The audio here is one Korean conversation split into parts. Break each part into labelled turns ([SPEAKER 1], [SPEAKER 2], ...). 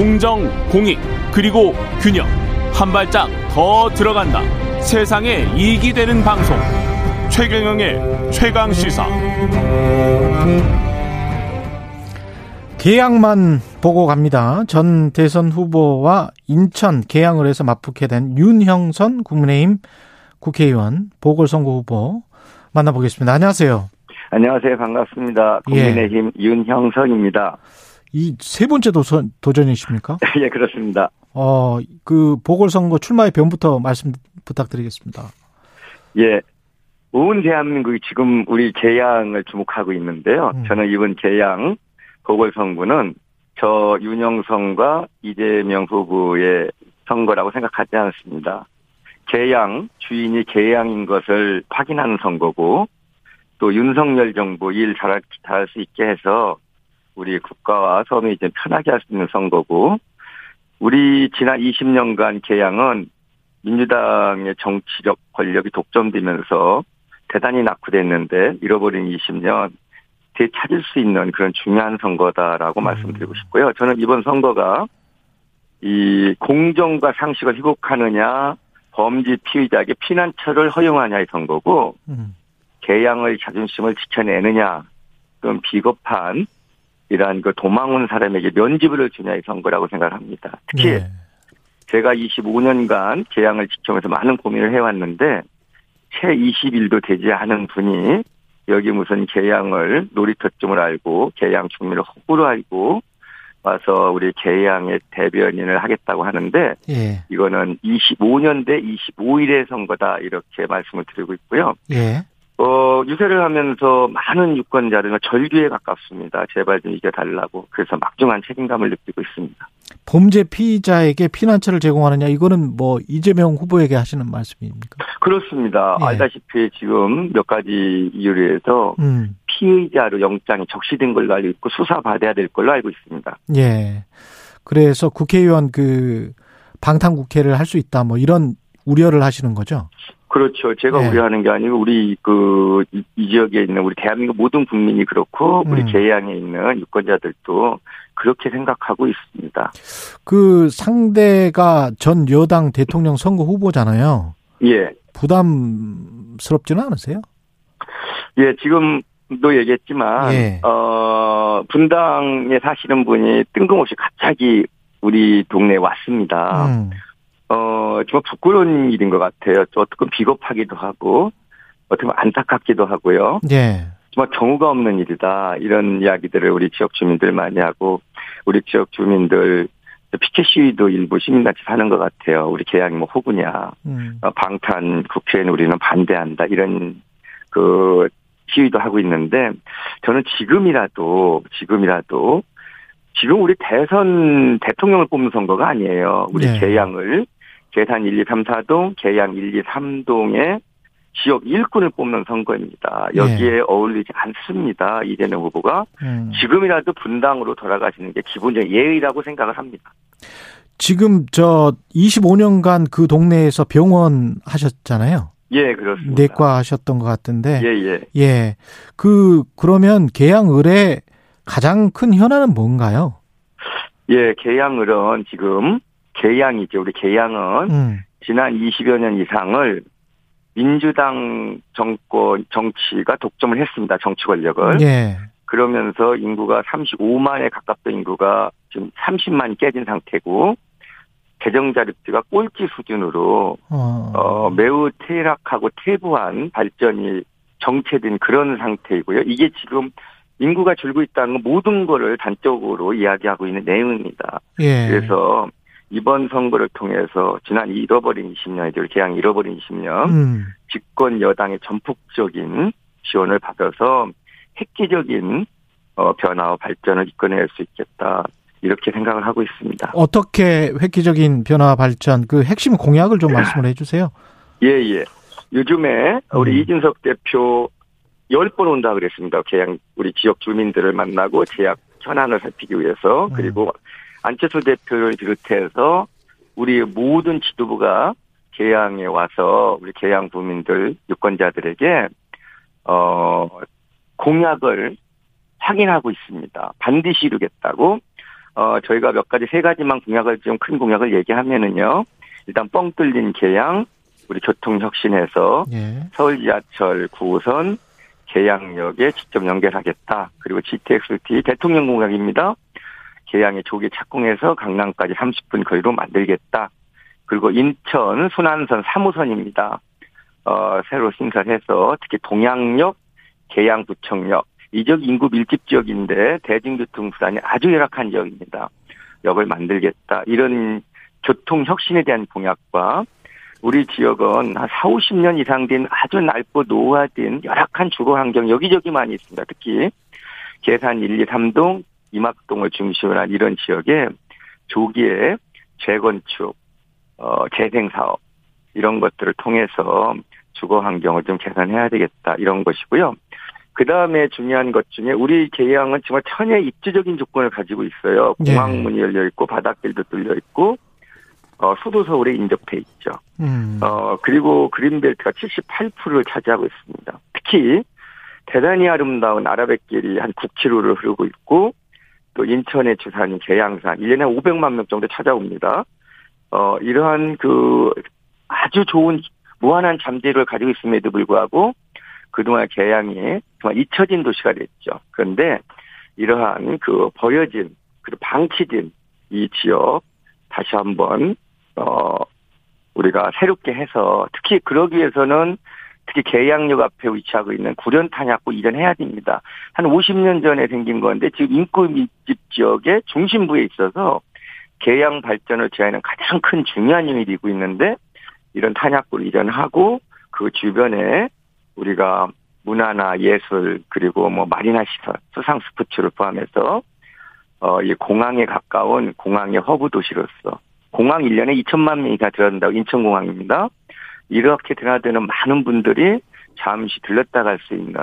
[SPEAKER 1] 공정, 공익, 그리고 균형. 한 발짝 더 들어간다. 세상에 이익이 되는 방송. 최경영의 최강 시사.
[SPEAKER 2] 계양만 보고 갑니다. 전 대선 후보와 인천 계양을 해서 맞붙게 된 윤형선 국민의힘 국회의원 보궐선거 후보 만나보겠습니다. 안녕하세요.
[SPEAKER 3] 안녕하세요. 반갑습니다. 국민의힘 예. 윤형선입니다.
[SPEAKER 2] 이 세 번째 도선, 도전이십니까?
[SPEAKER 3] 예, 그렇습니다.
[SPEAKER 2] 어, 그 보궐선거 출마의 변부터 말씀 부탁드리겠습니다.
[SPEAKER 3] 예. 온 대한민국이 지금 우리 개양을 주목하고 있는데요. 음. 저는 이번 개양 보궐선거는 저 윤영성과 이재명 후보의 선거라고 생각하지 않습니다. 개양, 주인이 개양인 것을 확인하는 선거고, 또 윤석열 정부 일 잘할, 잘할 수 있게 해서 우리 국가와 서민이 이제 편하게 할 수 있는 선거고, 우리 지난 20년간 개양은 민주당의 정치적 권력이 독점되면서 대단히 낙후됐는데 잃어버린 20년 되찾을 수 있는 그런 중요한 선거다라고 음. 말씀드리고 싶고요. 저는 이번 선거가 이 공정과 상식을 희곡하느냐 범죄 피의자에게 피난처를 허용하냐의 선거고 음. 개양의 자존심을 지켜내느냐 그럼 비겁한 이러한 그 도망 온 사람에게 면집을 주냐의 선거라고 생각합니다. 특히 네. 제가 25년간 개양을 지켜면서 많은 고민을 해왔는데 채 20일도 되지 않은 분이 여기 무슨 개양을 놀이터쯤을 알고 개양 중민을 호구로 알고 와서 우리 개양의 대변인을 하겠다고 하는데 예. 이거는 25년 대 25일의 선거다 이렇게 말씀을 드리고 있고요. 예. 어, 유세를 하면서 많은 유권자들 절규에 가깝습니다. 제발 좀 이겨달라고. 그래서 막중한 책임감을 느끼고 있습니다.
[SPEAKER 2] 범죄 피의자에게 피난처를 제공하느냐, 이거는 뭐 이재명 후보에게 하시는 말씀입니까?
[SPEAKER 3] 그렇습니다. 예. 알다시피 지금 몇 가지 이유로 해서 음. 피의자로 영장이 적시된 걸로 알고 있고 수사받아야 될 걸로 알고 있습니다.
[SPEAKER 2] 예. 그래서 국회의원 그 방탄 국회를 할 수 있다, 뭐 이런 우려를 하시는 거죠?
[SPEAKER 3] 그렇죠. 제가 네. 우려하는 게 아니고 우리 그 이 지역에 있는 우리 대한민국 모든 국민이 그렇고 우리 음. 계양에 있는 유권자들도 그렇게 생각하고 있습니다.
[SPEAKER 2] 그 상대가 전 여당 대통령 선거 후보잖아요.
[SPEAKER 3] 예.
[SPEAKER 2] 부담스럽지는 않으세요?
[SPEAKER 3] 예, 지금도 얘기했지만 예. 어 분당에 사시는 분이 뜬금없이 갑자기 우리 동네에 왔습니다. 음. 어, 정말 부끄러운 일인 것 같아요. 어떻게 비겁하기도 하고, 어떻게 보면 안타깝기도 하고요. 예. 정말 경우가 없는 일이다. 이런 이야기들을 우리 지역 주민들 많이 하고, 우리 지역 주민들 피켓 시위도 일부 시민단체 하는 것 같아요. 우리 계양이 뭐 호구냐. 음. 어, 방탄 국회에는 우리는 반대한다. 이런 그 시위도 하고 있는데, 저는 지금이라도, 지금이라도, 지금 우리 대선 대통령을 뽑는 선거가 아니에요. 우리 네. 계양을 계산 1, 2, 3, 4동, 계양 1, 2, 3동의 지역 일꾼을 뽑는 선거입니다. 여기에 네. 어울리지 않습니다. 이재명 후보가 음. 지금이라도 분당으로 돌아가시는 게 기본적인 예의라고 생각을 합니다.
[SPEAKER 2] 지금 저 25년간 그 동네에서 병원 하셨잖아요.
[SPEAKER 3] 예, 그렇습니다.
[SPEAKER 2] 내과 하셨던 것 같은데.
[SPEAKER 3] 예, 예.
[SPEAKER 2] 예. 그 그러면 계양을의 가장 큰 현안은 뭔가요?
[SPEAKER 3] 예, 계양을은 지금 계양이죠. 우리 계양은 음. 지난 20여 년 이상을 민주당 정권 정치가 독점을 했습니다. 정치 권력을. 예. 그러면서 인구가 35만에 가깝던 인구가 지금 30만이 깨진 상태고 개정 자립지가 꼴찌 수준으로 어. 어 매우 퇴락하고 퇴보한 발전이 정체된 그런 상태이고요. 이게 지금 인구가 줄고 있다는 모든 거를 단적으로 이야기하고 있는 내용입니다. 예. 그래서 이번 선거를 통해서 지난 잃어버린 20년이죠. 개항 잃어버린 20년 음. 집권 여당의 전폭적인 지원을 받아서 획기적인 어, 변화와 발전을 이끌어낼 수 있겠다. 이렇게 생각을 하고 있습니다.
[SPEAKER 2] 어떻게 획기적인 변화 발전 그 핵심 공약을 좀 말씀을 해주세요.
[SPEAKER 3] 예 예. 요즘에 우리 음. 이진석 대표 10번 온다 그랬습니다. 그냥 우리 지역 주민들을 만나고 제약 현안을 살피기 위해서 음. 그리고 안철수 대표를 비롯해서 우리 모든 지도부가 개항에 와서 우리 개항 국민들 유권자들에게 어 공약을 확인하고 있습니다. 반드시 이루겠다고 어, 저희가 몇 가지 세 가지만 공약을 좀 큰 공약을 얘기하면은요. 일단 뻥 뚫린 계양, 우리 교통 혁신에서
[SPEAKER 2] 예.
[SPEAKER 3] 서울 지하철 9호선 계양역에 직접 연결하겠다. 그리고 GTX-T 대통령 공약입니다. 계양의 조기 착공해서 강남까지 30분 거리로 만들겠다. 그리고 인천 순환선 3호선입니다. 어, 새로 신설해서 특히 동양역, 계양 부청역 이 지역 인구 밀집 지역인데 대중교통 수단이 아주 열악한 지역입니다. 역을 만들겠다. 이런 교통 혁신에 대한 공약과 우리 지역은 한 4, 50년 이상 된 아주 낡고 노화된 열악한 주거 환경 여기저기 많이 있습니다. 특히 계산 1, 2, 3동, 이막동을 중심으로 한 이런 지역에 조기에 재건축, 어, 재생사업 이런 것들을 통해서 주거 환경을 좀 개선해야 되겠다 이런 것이고요. 그 다음에 중요한 것 중에 우리 계양은 정말 천혜 입지적인 조건을 가지고 있어요.
[SPEAKER 2] 예.
[SPEAKER 3] 공항문이 열려 있고 바닷길도 뚫려 있고 어, 수도 서울에 인접해 있죠.
[SPEAKER 2] 음.
[SPEAKER 3] 어, 그리고 그린벨트가 78%를 차지하고 있습니다. 특히 대단히 아름다운 아라뱃길이 한 9km를 흐르고 있고 또 인천의 주산인 계양산 1년에 500만 명 정도 찾아옵니다. 어, 이러한 그 아주 좋은 무한한 잠재력을 가지고 있음에도 불구하고 그동안 계양이 정말 잊혀진 도시가 됐죠. 그런데 이러한 그 버려진 그리고 방치된 이 지역 다시 한번 어 우리가 새롭게 해서 특히 그러기 위해서는 특히 계양역 앞에 위치하고 있는 구련 탄약고 이전해야 됩니다. 한 50년 전에 생긴 건데 지금 인구 밀집 지역의 중심부에 있어서 계양 발전을 저해하는 가장 큰 중요한 힘이 되고 있는데 이런 탄약고를 이전하고 그 주변에 우리가 문화나 예술 그리고 뭐 marina 시설, 수상 스포츠를 포함해서 어, 이 공항에 가까운 공항의 허브 도시로서 공항 1년에 2천만 명이 다 들어간다고 인천공항입니다. 이렇게 드나드는 많은 분들이 잠시 들렀다 갈 수 있는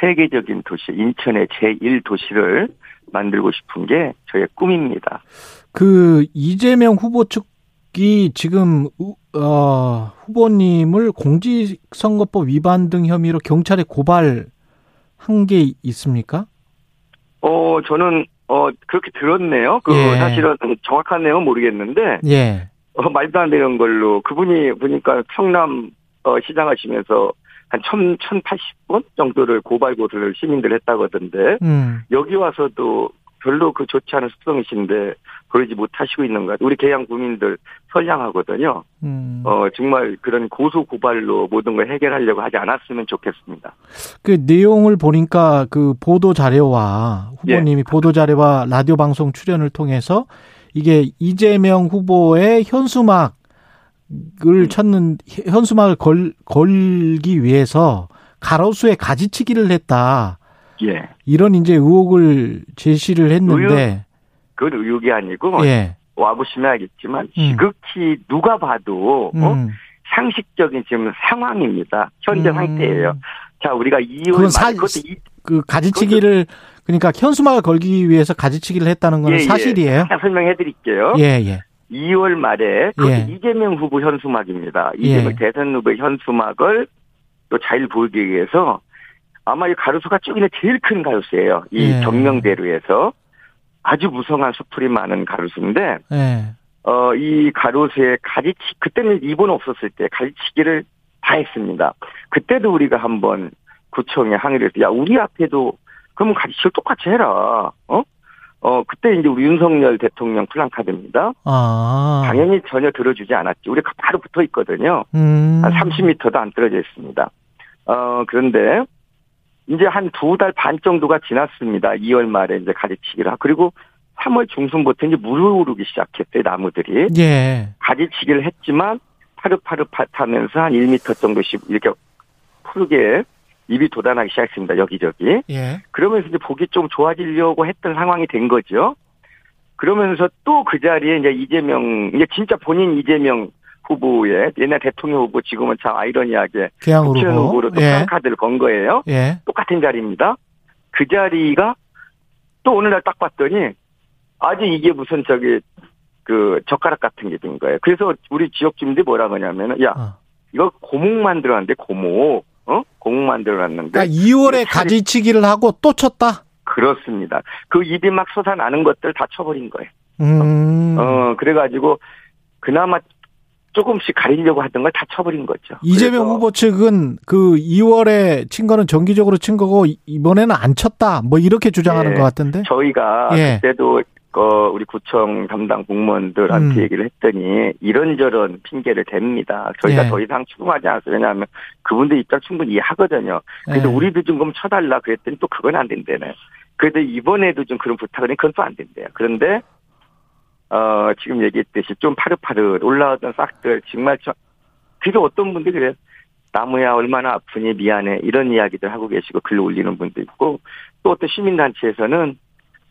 [SPEAKER 3] 세계적인 도시, 인천의 제1도시를 만들고 싶은 게 저의 꿈입니다.
[SPEAKER 2] 그 이재명 후보 측이 지금 우- 어, 후보님을 공직선거법 위반 등 혐의로 경찰에 고발한 게 있습니까?
[SPEAKER 3] 어, 저는, 어, 그렇게 들었네요. 그,
[SPEAKER 2] 예.
[SPEAKER 3] 사실은 정확한 내용은 모르겠는데,
[SPEAKER 2] 예.
[SPEAKER 3] 어, 말도 안 되는 걸로, 그분이 보니까 성남, 어, 시장 하시면서 한 천, 천팔십 번 정도를 고발 고소를 시민들 했다고 하던데,
[SPEAKER 2] 음.
[SPEAKER 3] 여기 와서도 별로 그 좋지 않은 습성이신데, 그러지 못하시고 있는 것 같아요. 우리 개양 국민들 선량하거든요.
[SPEAKER 2] 음.
[SPEAKER 3] 어, 정말 그런 고소 고발로 모든 걸 해결하려고 하지 않았으면 좋겠습니다.
[SPEAKER 2] 그 내용을 보니까 그 보도 자료와 후보님이 보도 자료와 라디오 방송 출연을 통해서 이게 이재명 후보의 현수막을 찾는 현수막을 걸, 걸기 위해서 가로수에 가지치기를 했다.
[SPEAKER 3] 예.
[SPEAKER 2] 이런 이제 의혹을 제시를 했는데
[SPEAKER 3] 그건 의혹이 아니고,
[SPEAKER 2] 예.
[SPEAKER 3] 와보시면 알겠지만
[SPEAKER 2] 음.
[SPEAKER 3] 지극히 누가 봐도 어?
[SPEAKER 2] 음.
[SPEAKER 3] 상식적인 지금 상황입니다. 현재
[SPEAKER 2] 음.
[SPEAKER 3] 상태예요. 자 우리가 2월
[SPEAKER 2] 그건
[SPEAKER 3] 말에
[SPEAKER 2] 사-
[SPEAKER 3] 그것도 이,
[SPEAKER 2] 그 가지치기를 그러니까 현수막을 걸기 위해서 가지치기를 했다는 거는
[SPEAKER 3] 예, 예.
[SPEAKER 2] 사실이에요.
[SPEAKER 3] 하나 설명해 드릴게요.
[SPEAKER 2] 예, 예.
[SPEAKER 3] 2월 말에
[SPEAKER 2] 예.
[SPEAKER 3] 이재명 후보 현수막입니다. 이재명
[SPEAKER 2] 예.
[SPEAKER 3] 대선 후보 현수막을 또 잘 보이기 위해서 아마 이 가로수가 쭉 있는 제일 큰 가로수예요. 이
[SPEAKER 2] 예.
[SPEAKER 3] 경명대로에서 아주 무성한 수풀이 많은 가로수인데
[SPEAKER 2] 예.
[SPEAKER 3] 어, 이 가로수에 가지치, 그때는 이번 없었을 때 가지치기를 다 했습니다. 그때도 우리가 한번 구청에 항의를 해서, 야, 우리 앞에도, 그러면 가지치기 똑같이 해라. 어? 어, 그때 이제 우리 윤석열 대통령 플랜카드입니다.
[SPEAKER 2] 아.
[SPEAKER 3] 당연히 전혀 들어주지 않았죠. 우리가 바로 붙어 있거든요.
[SPEAKER 2] 음.
[SPEAKER 3] 한 30m도 안 떨어져 있습니다. 어, 그런데, 이제 한 두 달 반 정도가 지났습니다. 2월 말에 이제 가지치기를 하고, 그리고 3월 중순부터 이제 물을 오르기 시작했어요, 나무들이.
[SPEAKER 2] 예.
[SPEAKER 3] 가지치기를 했지만 파릇파릇 하면서 한 1m 정도씩 이렇게 푸르게 입이 돋아나기 시작했습니다. 여기저기.
[SPEAKER 2] 예.
[SPEAKER 3] 그러면서 이제 보기 좀 좋아지려고 했던 상황이 된 거죠. 그러면서 또 그 자리에 이제 이재명, 이게 진짜 본인 이재명 후보의 옛날 대통령 후보 지금은 참 아이러니하게
[SPEAKER 2] 개항으로.
[SPEAKER 3] 국회의원 후보 로 또
[SPEAKER 2] 예.
[SPEAKER 3] 카드를 건 거예요.
[SPEAKER 2] 예.
[SPEAKER 3] 똑같은 자리입니다. 그 자리가 또 오늘날 딱 봤더니 아주 이게 무슨 저기 그 젓가락 같은 게 된 거예요. 그래서 우리 지역 주민들이 뭐라 그러냐면은 야
[SPEAKER 2] 어.
[SPEAKER 3] 이거 고목 만들어놨는데 고목 어 고목 만들어놨는데
[SPEAKER 2] 그러니까 2월에
[SPEAKER 3] 차례-
[SPEAKER 2] 가지치기를 하고 또 쳤다.
[SPEAKER 3] 그렇습니다. 그 입이 막 솟아나는 것들 다 쳐버린 거예요.
[SPEAKER 2] 음.
[SPEAKER 3] 어, 그래가지고 그나마 조금씩 가리려고 하던 걸 다 쳐버린 거죠.
[SPEAKER 2] 이재명 후보 측은 그 2월에 친 거는 정기적으로 친 거고 이번에는 안 쳤다. 뭐 이렇게 주장하는
[SPEAKER 3] 예.
[SPEAKER 2] 것 같은데.
[SPEAKER 3] 저희가
[SPEAKER 2] 예.
[SPEAKER 3] 그때도 어, 우리 구청 담당 공무원들한테
[SPEAKER 2] 음.
[SPEAKER 3] 얘기를 했더니 이런저런 핑계를 댑니다. 저희가
[SPEAKER 2] 예.
[SPEAKER 3] 더 이상 추궁하지 않았어요. 왜냐하면 그분들 입장 충분히 이해하거든요. 그래서
[SPEAKER 2] 예.
[SPEAKER 3] 우리도 좀 그럼 쳐달라 그랬더니 또 그건 안 된대네. 그래도 이번에도 좀 그런 부탁을 그건 또 안 된대요. 그런데 어, 지금 얘기했듯이 좀 파릇파릇 올라오던 싹들 정말 저, 그래도 어떤 분들이 그래요. 나무야 얼마나 아프니 미안해 이런 이야기들 하고 계시고 글 올리는 분도 있고 또 어떤 시민단체에서는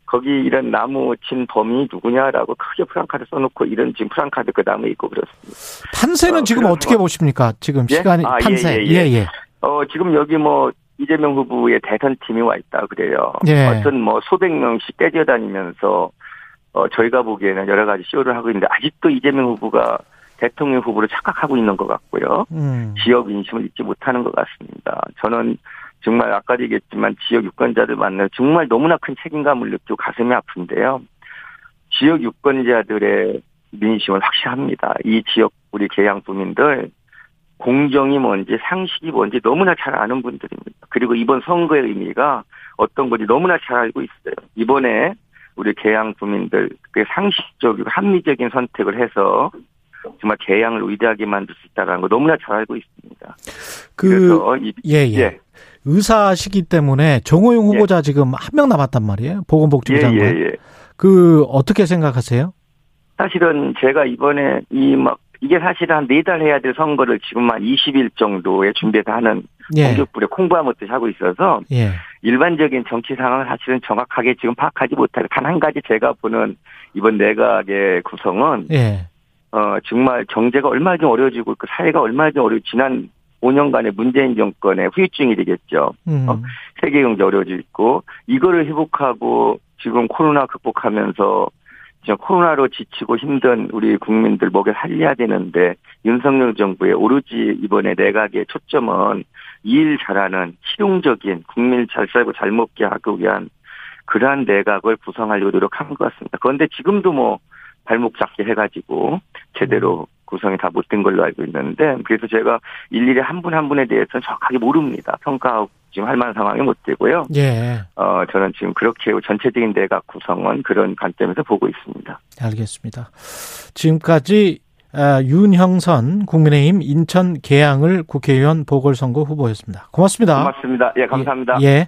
[SPEAKER 3] 거기 이런 나무 친 범인이 누구냐라고 크게 프랑카드 써놓고 이런 지금 프랑카드 그 나무에 있고 그렇습니다.
[SPEAKER 2] 판세는
[SPEAKER 3] 어,
[SPEAKER 2] 지금 어떻게
[SPEAKER 3] 뭐-
[SPEAKER 2] 보십니까? 지금
[SPEAKER 3] 예?
[SPEAKER 2] 시간이
[SPEAKER 3] 아, 예,
[SPEAKER 2] 판세.
[SPEAKER 3] 예, 예.
[SPEAKER 2] 예, 예.
[SPEAKER 3] 어 지금 여기 뭐 이재명 후보의 대선 팀이 와 있다 그래요.
[SPEAKER 2] 예.
[SPEAKER 3] 어떤 뭐 수백 명씩 떼져 다니면서 어 저희가 보기에는 여러 가지 쇼를 하고 있는데 아직도 이재명 후보가 대통령 후보를 착각하고 있는 것 같고요.
[SPEAKER 2] 음.
[SPEAKER 3] 지역 인심을 잊지 못하는 것 같습니다. 저는 정말 아까도 얘기했지만 지역 유권자들 만나 정말 너무나 큰 책임감을 느끼고 가슴이 아픈데요. 지역 유권자들의 민심은 확실합니다. 이 지역 우리 계양 주민들 공정이 뭔지 상식이 뭔지 너무나 잘 아는 분들입니다. 그리고 이번 선거의 의미가 어떤 건지 너무나 잘 알고 있어요. 이번에 우리 계양 주민들 그 상식적이고 합리적인 선택을 해서 정말 계양을 위대하게 만들 수 있다는 거 너무나 잘 알고 있습니다.
[SPEAKER 2] 그,
[SPEAKER 3] 이,
[SPEAKER 2] 예, 예.
[SPEAKER 3] 예.
[SPEAKER 2] 의사 시기 때문에 정호용 후보자 지금 한 명 남았단 말이에요. 보건복지부
[SPEAKER 3] 예,
[SPEAKER 2] 장관.
[SPEAKER 3] 예, 예.
[SPEAKER 2] 그, 어떻게 생각하세요?
[SPEAKER 3] 사실은 제가 이번에 이 막 이게 사실은 한네 달 해야 될 선거를 지금 한 20일 정도에 준비해서 하는
[SPEAKER 2] 예.
[SPEAKER 3] 공격불에 콩부하듯이 하고 있어서
[SPEAKER 2] 예.
[SPEAKER 3] 일반적인 정치 상황을 사실은 정확하게 지금 파악하지 못하고 단 한 가지 제가 보는 이번 내각의 구성은
[SPEAKER 2] 예.
[SPEAKER 3] 어 정말 경제가 얼마나 좀 어려워지고 그 사회가 얼마나 좀 어려 지난 5년간의 문재인 정권의 후유증이 되겠죠.
[SPEAKER 2] 음.
[SPEAKER 3] 어? 세계 경제 어려워지고 이거를 회복하고 지금 코로나 극복하면서 지금 코로나로 지치고 힘든 우리 국민들 먹여 살려야 되는데 윤석열 정부의 오로지 이번에 내각의 초점은 일 잘하는 실용적인 국민 잘 살고 잘 먹게 하기 위한 그러한 내각을 구성하려고 노력한 것 같습니다. 그런데 지금도 뭐 발목 잡게 해가지고 제대로 구성이 다 못 된 걸로 알고 있는데 그래서 제가 일일이 한 분한 분에 대해서는 정확하게 모릅니다. 평가하고 지금 할 만한 상황이 못 되고요.
[SPEAKER 2] 예.
[SPEAKER 3] 어 저는 지금 그렇게 전체적인 내각 구성은 그런 관점에서 보고 있습니다.
[SPEAKER 2] 알겠습니다. 지금까지 아, 윤형선 국민의힘 인천 계양을 국회의원 보궐선거 후보였습니다. 고맙습니다.
[SPEAKER 3] 고맙습니다. 예, 감사합니다.
[SPEAKER 2] 예. 예.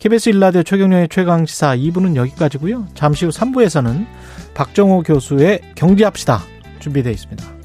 [SPEAKER 2] KBS 일라디오 최경련의 최강시사 2부는 여기까지고요. 잠시 후 3부에서는 박정호 교수의 경제합시다 준비되어 있습니다.